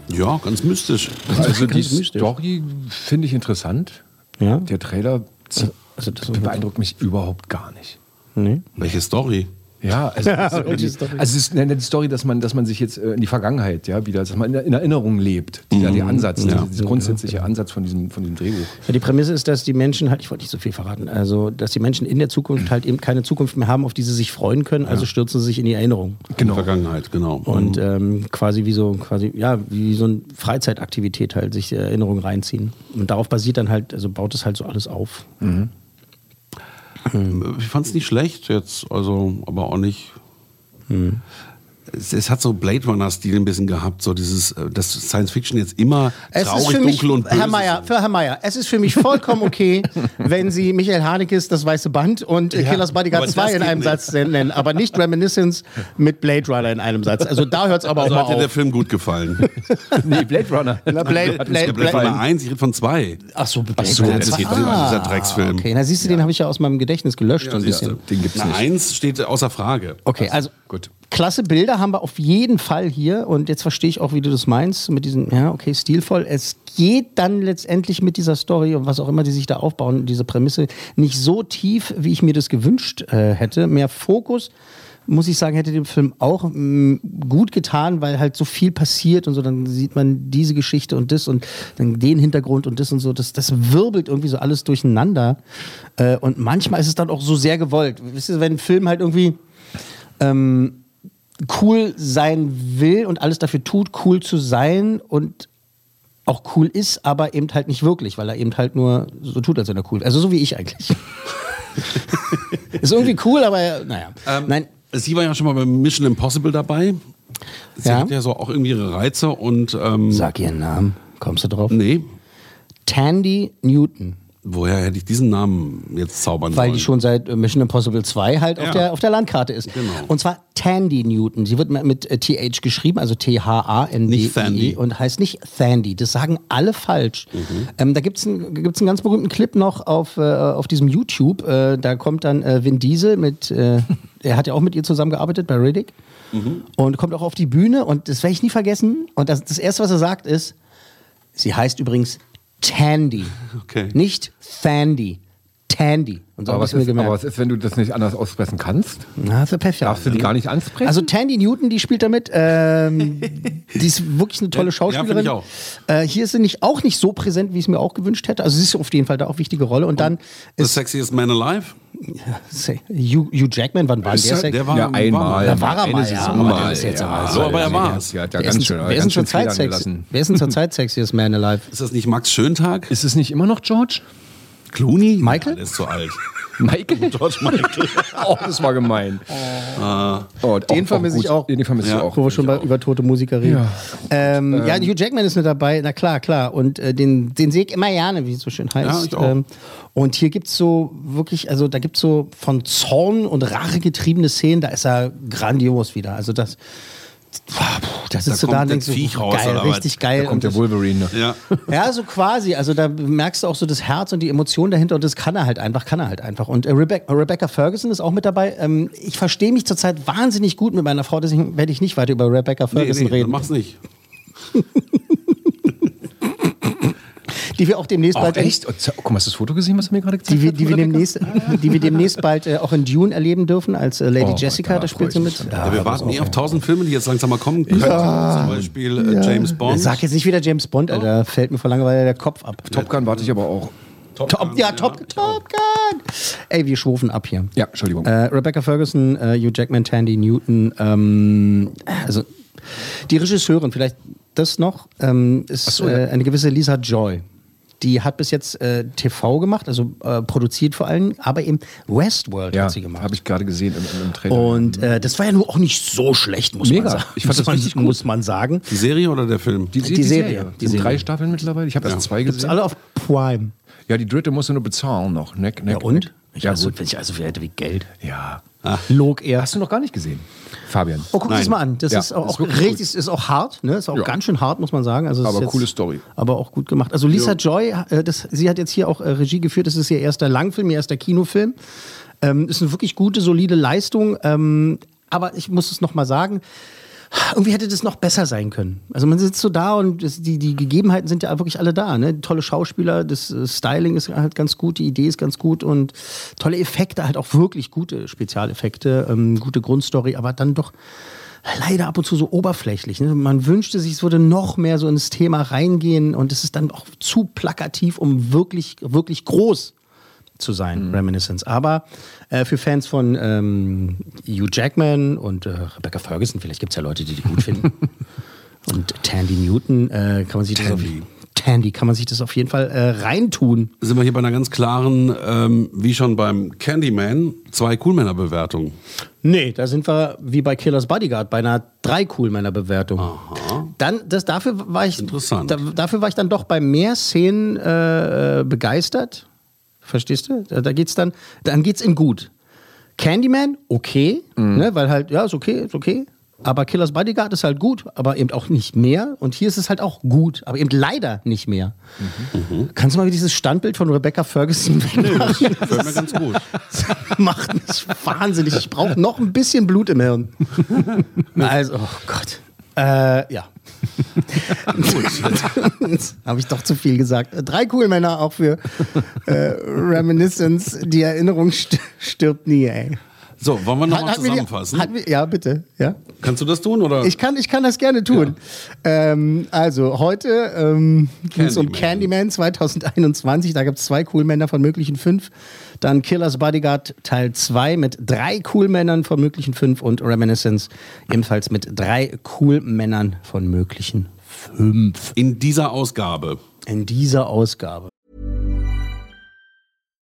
S4: Ja, ganz mystisch.
S5: Also die
S3: Ganz mystisch.
S5: Story finde ich interessant.
S3: Ja.
S5: Der Trailer
S3: Also das
S5: beeindruckt mich überhaupt gar nicht.
S3: Nee.
S4: Welche Story?
S5: Ja, also, also,
S3: Und die
S5: die,
S3: Story.
S5: also es ist eine, die Story, dass man, dass man sich jetzt äh, in die Vergangenheit ja wieder, dass man in, in Erinnerung lebt. Dieser der Ansatz,
S4: Ja.
S5: dieser, grundsätzliche Ansatz von diesem, von diesem Drehbuch.
S3: Ja, die Prämisse ist, dass die Menschen halt, ich wollte nicht so viel verraten, also dass die Menschen in der Zukunft halt eben keine Zukunft mehr haben, auf die sie sich freuen können, also stürzen sie sich in die Erinnerung.
S4: Genau. Vergangenheit, genau.
S3: Und ähm, quasi wie so, quasi, ja, wie so eine Freizeitaktivität halt sich Erinnerungen reinziehen. Und darauf basiert dann halt, also baut es halt so alles auf.
S4: Ich fand es nicht schlecht jetzt, also, aber auch nicht. Es, es hat so Blade Runner-Stil ein bisschen gehabt, so dieses, äh, dass Science Fiction jetzt immer
S3: Es
S4: traurig,
S3: ist für mich,
S4: dunkel und böse
S3: Herr Meier, für Herr Meier, es ist für mich vollkommen okay, wenn Sie Michael Hanekes das Weiße Band und ja, Killers Bodyguard
S4: aber
S3: 2
S4: das
S3: in einem
S4: nicht.
S3: Satz nennen, aber nicht Reminiscence mit Blade Runner in einem Satz. Also da hört es aber
S4: Also
S3: auch
S4: hat
S3: mal
S4: dir der
S3: auf.
S4: Film gut gefallen.
S5: Nee, Blade Runner.
S3: Na, Blade,
S4: Der
S3: Blade,
S4: Blade
S3: Blade,
S4: Runner 1, ich rede von 2.
S3: Ach so, Blade
S4: so,
S3: Runner
S4: das
S3: 2.
S4: geht- dieser Drecksfilm.
S3: Okay, na siehst du, den habe ich ja aus meinem Gedächtnis gelöscht so ein bisschen.
S5: Den gibt's
S4: Na,
S5: nicht.
S4: 1 steht außer Frage.
S3: Okay, also
S5: Gut.
S3: Klasse Bilder haben wir auf jeden Fall hier und jetzt verstehe ich auch, wie du das meinst mit diesen, ja, okay, stilvoll. Es geht dann letztendlich mit dieser Story und was auch immer die sich da aufbauen, diese Prämisse, nicht so tief, wie ich mir das gewünscht äh, hätte. Mehr Fokus, muss ich sagen, hätte dem Film auch mh, gut getan, weil halt so viel passiert und so, dann sieht man diese Geschichte und das und dann den Hintergrund und das und so, das, das wirbelt irgendwie so alles durcheinander. Äh, und manchmal ist es dann auch so sehr gewollt. Wisst ihr, wenn ein Film halt irgendwie ähm, cool sein will und alles dafür tut, cool zu sein und auch cool ist, aber eben halt nicht wirklich, weil er eben halt nur so tut, als wenn er cool ist. Also so wie ich eigentlich. ist irgendwie cool, aber naja. Nein,
S4: Sie war ja schon mal bei Mission Impossible dabei. Sie
S3: Ja.
S4: hat ja so auch irgendwie ihre Reize und. Ähm,
S3: sag ihren Namen. Kommst du drauf?
S4: Nee,
S3: Tandy Newton.
S4: Woher hätte ich diesen Namen jetzt zaubern
S3: Weil
S4: sollen?
S3: die schon seit äh, Mission Impossible 2 halt auf,
S4: Ja.
S3: der, auf der Landkarte ist.
S4: Genau.
S3: Und zwar Tandy Newton. Sie wird mit äh, TH geschrieben, also
S4: Thandy.
S3: E und heißt nicht Thandy. Das sagen alle falsch.
S4: Mhm.
S3: Ähm, da gibt es einen, gibt's einen ganz berühmten Clip noch auf, äh, auf diesem YouTube. Äh, da kommt dann äh, Vin Diesel mit, äh, er hat ja auch mit ihr zusammengearbeitet bei Riddick.
S4: Mhm.
S3: Und kommt auch auf die Bühne und das werde ich nie vergessen. Und das, das Erste, was er sagt, ist, sie heißt übrigens Tandy.
S4: Okay.
S3: Nicht Thandy. Tandy. Und so
S5: Aber was, ist, aber was ist, wenn du das nicht anders aussprechen kannst?
S3: Na, für Pech, ja.
S5: Darfst du die gar nicht ansprechen?
S3: Also Tandy Newton, die spielt damit. Ähm, die ist wirklich eine tolle
S4: Ja,
S3: Schauspielerin.
S4: finde ich auch.
S3: Äh, hier ist sie nicht, auch nicht so präsent, wie ich es mir auch gewünscht hätte. Also sie ist auf jeden Fall da auch wichtige Rolle. Und dann
S4: The
S3: ist
S4: Sexiest Man Alive?
S3: say, Hugh, Hugh Jackman, wann war der
S4: der-
S3: Sex?
S4: der war-
S5: ja, einmal.
S3: Da war er mal, ja, aber
S5: mal.
S3: der ist jetzt aber-
S5: ja,
S4: So, aber er.
S5: Ja, hat ja
S3: wer ist
S5: ganz
S3: denn-
S5: schön,
S3: wer ist denn denn zurzeit sexiest man alive?
S4: Ist das nicht Max Schöntag?
S5: Ist es nicht immer noch George?
S4: Clooney?
S3: Michael?
S4: Ja, der ist zu alt.
S5: Michael?
S4: George Michael.
S5: oh, das war gemein. Oh,
S3: Den vermisse ich auch.
S5: Den vermisse
S4: Ja.
S5: ich auch.
S3: Wo wir schon bei, über tote Musiker reden.
S5: Ja.
S3: Ähm, ja, Hugh Jackman ist mit dabei, na klar, klar. Und äh, den, den sehe ich immer gerne, wie es so schön heißt.
S4: Ja, ich auch.
S3: Ähm, und hier gibt es so wirklich, also da gibt es so von Zorn und Rache getriebene Szenen, da ist er grandios wieder. Also das, da sitzt
S4: Da
S3: du da denkst
S4: das
S3: so,
S4: Viech raus,
S3: geil,
S4: oder was?
S3: richtig geil.
S5: Da kommt der Wolverine. Ne?
S4: Ja.
S3: das, ja, so quasi. Also da merkst du auch so das Herz und die Emotionen dahinter und das kann er halt einfach, kann er halt einfach. Und äh, Rebecca, Rebecca Ferguson ist auch mit dabei. Ähm, ich verstehe mich zurzeit wahnsinnig gut mit meiner Frau, deswegen werde ich nicht weiter über Rebecca
S4: Nee,
S3: Ferguson
S4: nee,
S3: reden.
S4: mach's nicht.
S3: die wir auch demnächst
S5: Oh,
S3: bald
S5: echt? Oh, guck mal, hast du das Foto gesehen, was er mir gerade gezeigt
S3: die wir,
S5: hat?
S3: die, wir demnächst, die wir demnächst bald äh, auch in Dune erleben dürfen, als äh, Lady
S5: Oh,
S3: Jessica,
S5: da
S3: da spielt sie mit.
S4: Ja, wir warten eh auf tausend Filme, die jetzt langsam mal kommen könnten. Zum Beispiel äh, James Bond.
S3: Sag jetzt nicht wieder James Bond, Alter. Fällt mir vor Langeweile der Kopf ab.
S5: Top Gun warte ich aber auch.
S3: Top, ja, Top, Top Gun. Ey, wir schwufen ab hier.
S5: Ja, Entschuldigung.
S3: Äh, Rebecca Ferguson, äh, Hugh Jackman, Tandy Newton, ähm, also die Regisseurin, vielleicht das noch, ähm, ist
S5: so, ja.
S3: äh, eine gewisse Lisa Joy. Die hat bis jetzt äh, TV gemacht, also äh, produziert vor allem, aber eben Westworld
S5: ja,
S3: hat sie gemacht.
S5: habe ich gerade gesehen im, im Trailer.
S3: Und äh, das war ja nur auch nicht so schlecht, muss
S5: Mega.
S3: man sagen.
S5: Ich fand das richtig gut.
S3: Muss man sagen.
S4: Die Serie oder der Film?
S5: die,
S3: die Serie,
S5: Die
S3: die
S5: sind drei
S3: Serie.
S5: Staffeln mittlerweile. Ich habe erst zwei
S3: Gibt's
S5: gesehen.
S3: alle auf Prime.
S5: Ja, die dritte musst du nur bezahlen noch. Neck, neck,
S3: Ja, und?
S5: Neck.
S3: Ich
S5: Ja,
S3: also,
S5: gut.
S3: wenn ich also hätte wie Geld.
S5: Ja.
S3: Log er.
S5: Hast du noch gar nicht gesehen, Fabian?
S3: Oh, guck
S4: Nein.
S3: das mal an. Das
S5: Ja,
S3: ist auch,
S5: ist
S3: richtig, ist auch hart, ne? Ist auch
S5: Ja.
S3: ganz schön hart, muss man sagen. Also es
S5: Aber
S3: ist jetzt,
S5: coole Story.
S3: Aber auch gut gemacht. Also Lisa Joy, äh, das, sie hat jetzt hier auch äh, Regie geführt. Das ist ihr erster Langfilm, ihr erster Kinofilm. Ähm, ist eine wirklich gute, solide Leistung. Ähm, aber ich muss es noch mal sagen. Irgendwie hätte das noch besser sein können. Also man sitzt so da und das, die, die Gegebenheiten sind ja wirklich alle da. Ne? Tolle Schauspieler, das äh, Styling ist halt ganz gut, die Idee ist ganz gut und tolle Effekte, halt auch wirklich gute Spezialeffekte, ähm, gute Grundstory, aber dann doch leider ab und zu so oberflächlich. Ne? Man wünschte sich, es würde noch mehr so ins Thema reingehen und es ist dann auch zu plakativ, um wirklich, wirklich groß zu sein, Reminiscence. Aber äh, für Fans von ähm, Hugh Jackman und äh, Rebecca Ferguson, vielleicht gibt es ja Leute, die die gut finden. und Tandy Newton, äh, kann man sich das auf, Tandy, kann man sich das auf jeden Fall äh, reintun.
S4: Sind wir hier bei einer ganz klaren, ähm, wie schon beim Candyman, zwei Coolmänner-Bewertungen.
S3: Nee, da sind wir wie bei Killers Bodyguard bei einer drei Coolmänner Bewertung. Dann das dafür war ich
S4: Interessant.
S3: Da, dafür war ich dann doch bei mehr Szenen äh, äh, begeistert. Verstehst du? Da, da geht's dann dann geht's in gut. Candyman okay, ne, weil halt ja, ist okay, ist okay. Aber Killers Bodyguard ist halt gut, aber eben auch nicht mehr. Und hier ist es halt auch gut, aber eben leider nicht mehr. Kannst du mal dieses Standbild von Rebecca Ferguson wegmachen?
S4: Fällt mir ganz gut.
S3: macht mich wahnsinnig. Ich brauche noch ein bisschen Blut im Hirn. Also, oh Gott. Äh, ja. Habe ich doch zu viel gesagt. Drei cool Männer auch für äh, Reminiscence. Die Erinnerung st stirbt nie, ey.
S4: So, wollen wir nochmal
S3: die-
S4: zusammenfassen?
S3: hatten wir- ja, bitte. Ja.
S4: Kannst du das tun? Oder?
S3: Ich kann, ich kann das gerne tun. Ähm, also, heute ähm, ging es um Candyman 2021. Da gibt es zwei Coolmänner von möglichen fünf. Dann Killers Bodyguard Teil 2 mit drei Coolmännern von möglichen fünf. Und Reminiscence ebenfalls mit drei Coolmännern von möglichen fünf.
S4: In dieser Ausgabe.
S3: In dieser Ausgabe.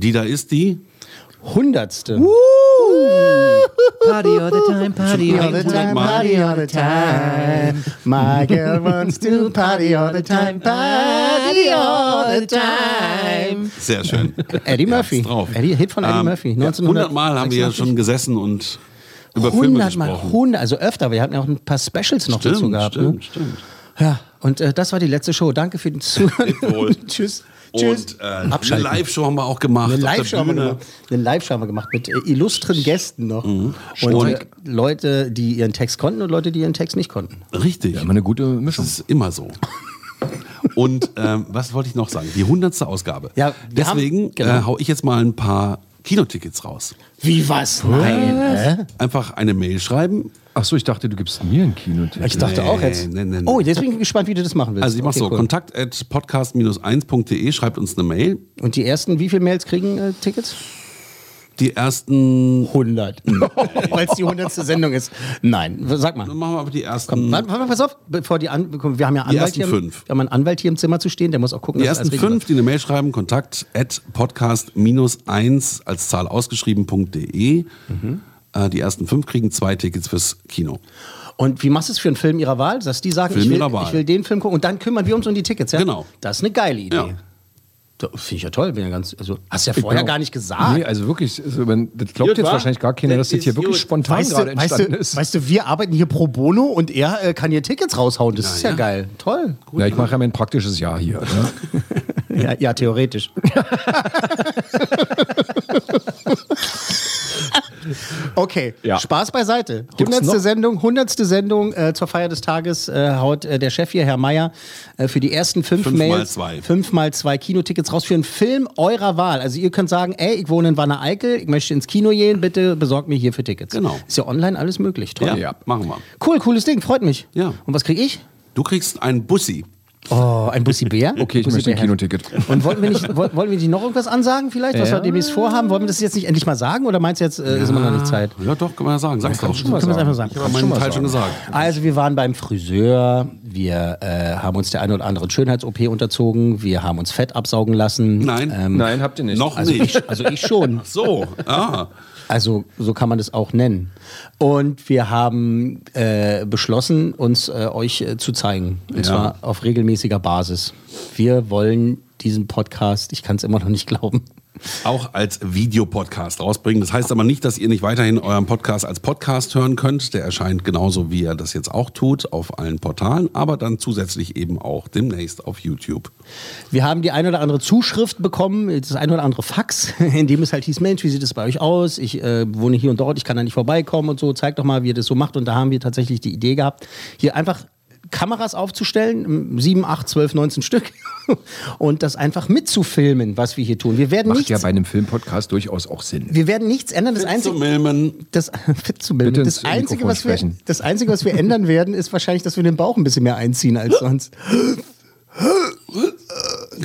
S4: Die da ist die
S3: Hundertste.
S5: Party all the time, party
S3: all the time, party all the time. My girl wants to party all the time, party all the time.
S4: Sehr schön.
S3: Eddie Murphy.
S4: drauf.
S3: Eddie, Hit von Eddie
S4: Ähm,
S3: Murphy.
S4: ja, 100 Mal haben wir ja
S3: 1986.
S4: schon gesessen und über Filme
S3: 100 Mal,
S4: gesprochen.
S3: 100, also öfter. Wir hatten ja auch ein paar Specials noch
S4: Stimmt,
S3: dazu gehabt.
S4: stimmt,
S3: ne?
S4: stimmt.
S3: Ja, und äh, das war die letzte Show. Danke für den Zuhören. Tschüss. Tschüss.
S4: Und äh, eine. Live-Show haben wir auch gemacht.
S3: Eine Live-Show haben, Live-Show haben wir gemacht mit äh, illustren Gästen noch. Und,
S4: Und-
S3: äh, Leute, die ihren Text konnten und Leute, die ihren Text nicht konnten.
S4: Richtig.
S5: Ja, eine gute Mischung.
S4: Das ist immer so. Und ähm, was wollte ich noch sagen? Die hundertste Ausgabe.
S3: Ja,
S4: Deswegen
S3: haben- genau.
S4: äh, hau ich jetzt mal ein paar Kinotickets raus.
S3: Wie was? Nein. Hä?
S4: Einfach eine Mail schreiben.
S5: Ach so, ich dachte, du gibst mir ein Kinoticket.
S3: Ich dachte
S4: Nee,
S3: auch jetzt.
S4: nee, nee, nee.
S3: Oh, jetzt bin ich gespannt, wie du das machen willst.
S4: Also ich mach
S3: Okay,
S4: so,
S3: cool.
S4: kontakt at podcast-1.de, schreibt uns eine Mail.
S3: Und die ersten, wie viele Mails kriegen äh, Tickets?
S4: Die ersten
S3: 100. Weil es die 100. Sendung ist. Nein, sag mal.
S4: Dann machen wir aber die ersten.
S3: Komm, warte, warte, pass auf, bevor die An wir haben ja
S4: Die
S3: Anwalt
S4: ersten
S3: hier,
S4: fünf.
S3: Wir haben einen Anwalt hier im Zimmer zu stehen, der muss auch gucken,
S4: Die ersten fünf, die eine Mail schreiben, kontakt at podcast-1 als Zahl ausgeschrieben.de.
S3: Mhm.
S4: Äh, die ersten fünf kriegen zwei Tickets fürs Kino.
S3: Und wie machst du es für einen Film ihrer Wahl? Dass die sagen,
S4: Film
S3: ich will, ich will den Film gucken und dann kümmern wir uns um die Tickets, ja?
S4: Genau.
S3: Das ist eine geile Idee.
S4: Ja.
S3: Finde ich ja toll, bin ja ganz, also hast ja
S5: Ich
S3: vorher gar nicht gesagt.
S5: Nee, also wirklich, also, man, das glaubt
S3: Gut,
S5: jetzt
S3: wa?
S5: wahrscheinlich gar keiner, dass das hier wirklich spontan
S3: weißt,
S5: gerade
S3: du, weißt,
S5: entstanden
S3: du,
S5: ist.
S3: weißt du, wir arbeiten hier pro bono und er äh, kann hier Tickets raushauen. Das ist ja,
S4: ja.
S3: geil. Toll.
S5: ja, ich mache ja mein praktisches Jahr hier. Ne?
S3: Ja, ja theoretisch. okay,
S5: Ja.
S3: Spaß beiseite. Hundertste? Sendung, hundertste Sendung äh, zur Feier des Tages äh, haut äh, der Chef hier, Herr Meier, äh, für die ersten fünf,
S4: Fünf mal
S3: Mails
S4: zwei.
S3: fünf mal zwei Kinotickets raus für einen Film eurer Wahl. Also ihr könnt sagen, ey, ich wohne in Wanne-Eickel, ich möchte ins Kino gehen, bitte besorgt mir hier für Tickets.
S4: Genau.
S3: Ist ja online alles möglich. Toll.
S4: Ja,
S5: Ja.
S4: machen wir.
S3: Cool, cooles Ding, freut mich.
S4: Ja.
S3: Und was krieg ich?
S4: Du kriegst einen Bussi.
S3: Oh, ein Bussi Bär?
S5: Okay, ich
S3: Bussi
S5: möchte ein. Kinoticket.
S3: Und wollten wir, nicht, woll- wollen wir nicht noch irgendwas ansagen vielleicht, was
S5: Ja.
S3: wir demnächst vorhaben? Wollen wir das jetzt nicht endlich mal sagen oder meinst du jetzt, äh, ist immer noch nicht Zeit?
S4: Ja, doch, kann man ja sagen. Sag's doch.
S3: Können wir es einfach sagen.
S4: Ich habe meinen Teil schon gesagt.
S3: Also wir waren beim Friseur, wir äh, haben uns der ein oder anderen Schönheits-OP unterzogen, wir haben uns Fett absaugen lassen.
S4: Nein.
S3: Ähm,
S5: Nein, habt ihr nicht.
S4: Noch
S3: also,
S4: nicht.
S3: ich, also ich schon.
S4: So, ah.
S3: Also so kann man das auch nennen. Und wir haben äh, beschlossen, uns äh, euch äh, zu zeigen. Und
S4: Ja.
S3: zwar auf regelmäßiger Basis. Wir wollen diesen Podcast, ich kann es immer noch nicht glauben,
S4: auch als Videopodcast rausbringen. Das heißt aber nicht, dass ihr nicht weiterhin euren Podcast als Podcast hören könnt. Der erscheint genauso, wie er das jetzt auch tut, auf allen Portalen, aber dann zusätzlich eben auch demnächst auf YouTube.
S3: Wir haben die ein oder andere Zuschrift bekommen, das ein oder andere Fax, in dem es halt hieß, Mensch, wie sieht es bei euch aus? Ich äh, wohne hier und dort, ich kann da nicht vorbeikommen und so. Zeig doch mal, wie ihr das so macht. Und da haben wir tatsächlich die Idee gehabt, hier einfach Kameras aufzustellen, sieben, acht, zwölf, 19 Stück und das einfach mitzufilmen, was wir hier tun. Wir werden
S5: Macht
S3: nichts,
S5: ja bei einem Filmpodcast durchaus auch Sinn.
S3: wir werden nichts ändern. Das einzige, das, das, einzige, was wir, das Einzige, was wir ändern werden, ist wahrscheinlich, dass wir den Bauch ein bisschen mehr einziehen als sonst.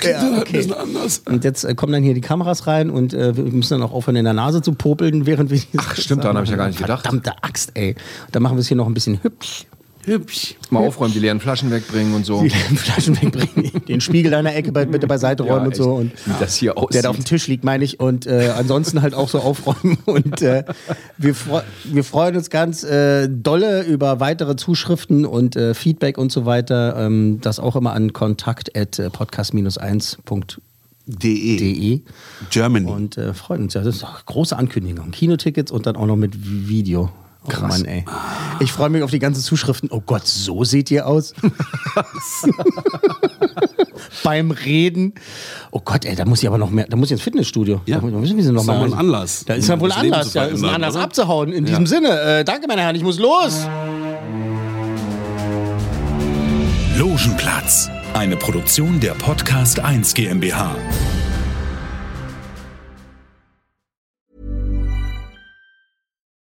S4: Ja, ein bisschen anders.
S3: Und jetzt äh, kommen dann hier die Kameras rein und äh, wir müssen dann auch aufhören, in der Nase zu popeln, während wir
S5: Ach, stimmt, daran habe ich ja gar nicht gedacht.
S3: Verdammte Axt, ey. Dann machen wir es hier noch ein bisschen hübsch.
S4: Hübsch.
S5: Mal aufräumen, die leeren Flaschen wegbringen und so.
S3: Die leeren Flaschen wegbringen, den Spiegel deiner Ecke bei, bitte beiseite räumen
S5: Ja,
S3: und so. Und
S5: Wie das hier
S3: der da auf dem
S5: aussieht.
S3: Tisch liegt, meine ich. Und äh, ansonsten halt auch so aufräumen. Und äh, wir, freu wir freuen uns ganz äh, dolle über weitere Zuschriften und äh, Feedback und so weiter. Ähm, das auch immer an kontakt at äh, podcast-1.de.
S4: De. Germany.
S3: Und äh, freuen uns ja. Das ist doch eine große Ankündigung. Kinotickets und dann auch noch mit Video. Oh
S5: Krass.
S3: Mann, ey. Ich freue mich auf die ganzen Zuschriften. Oh Gott, so seht ihr aus. Beim Reden. Oh Gott, ey, da muss ich aber noch mehr. Da muss ich ins Fitnessstudio.
S4: Ja.
S3: Da müssen wir sie noch
S4: Das ist
S3: mal
S4: doch mal ein Anlass,
S3: Da ist ja wohl
S4: das
S3: Anlass. Da ist ein Anlass abzuhauen. In
S4: Ja.
S3: diesem Sinne, äh, danke, meine Herren, ich muss los.
S2: Logenplatz, eine Produktion der Podcast 1 GmbH.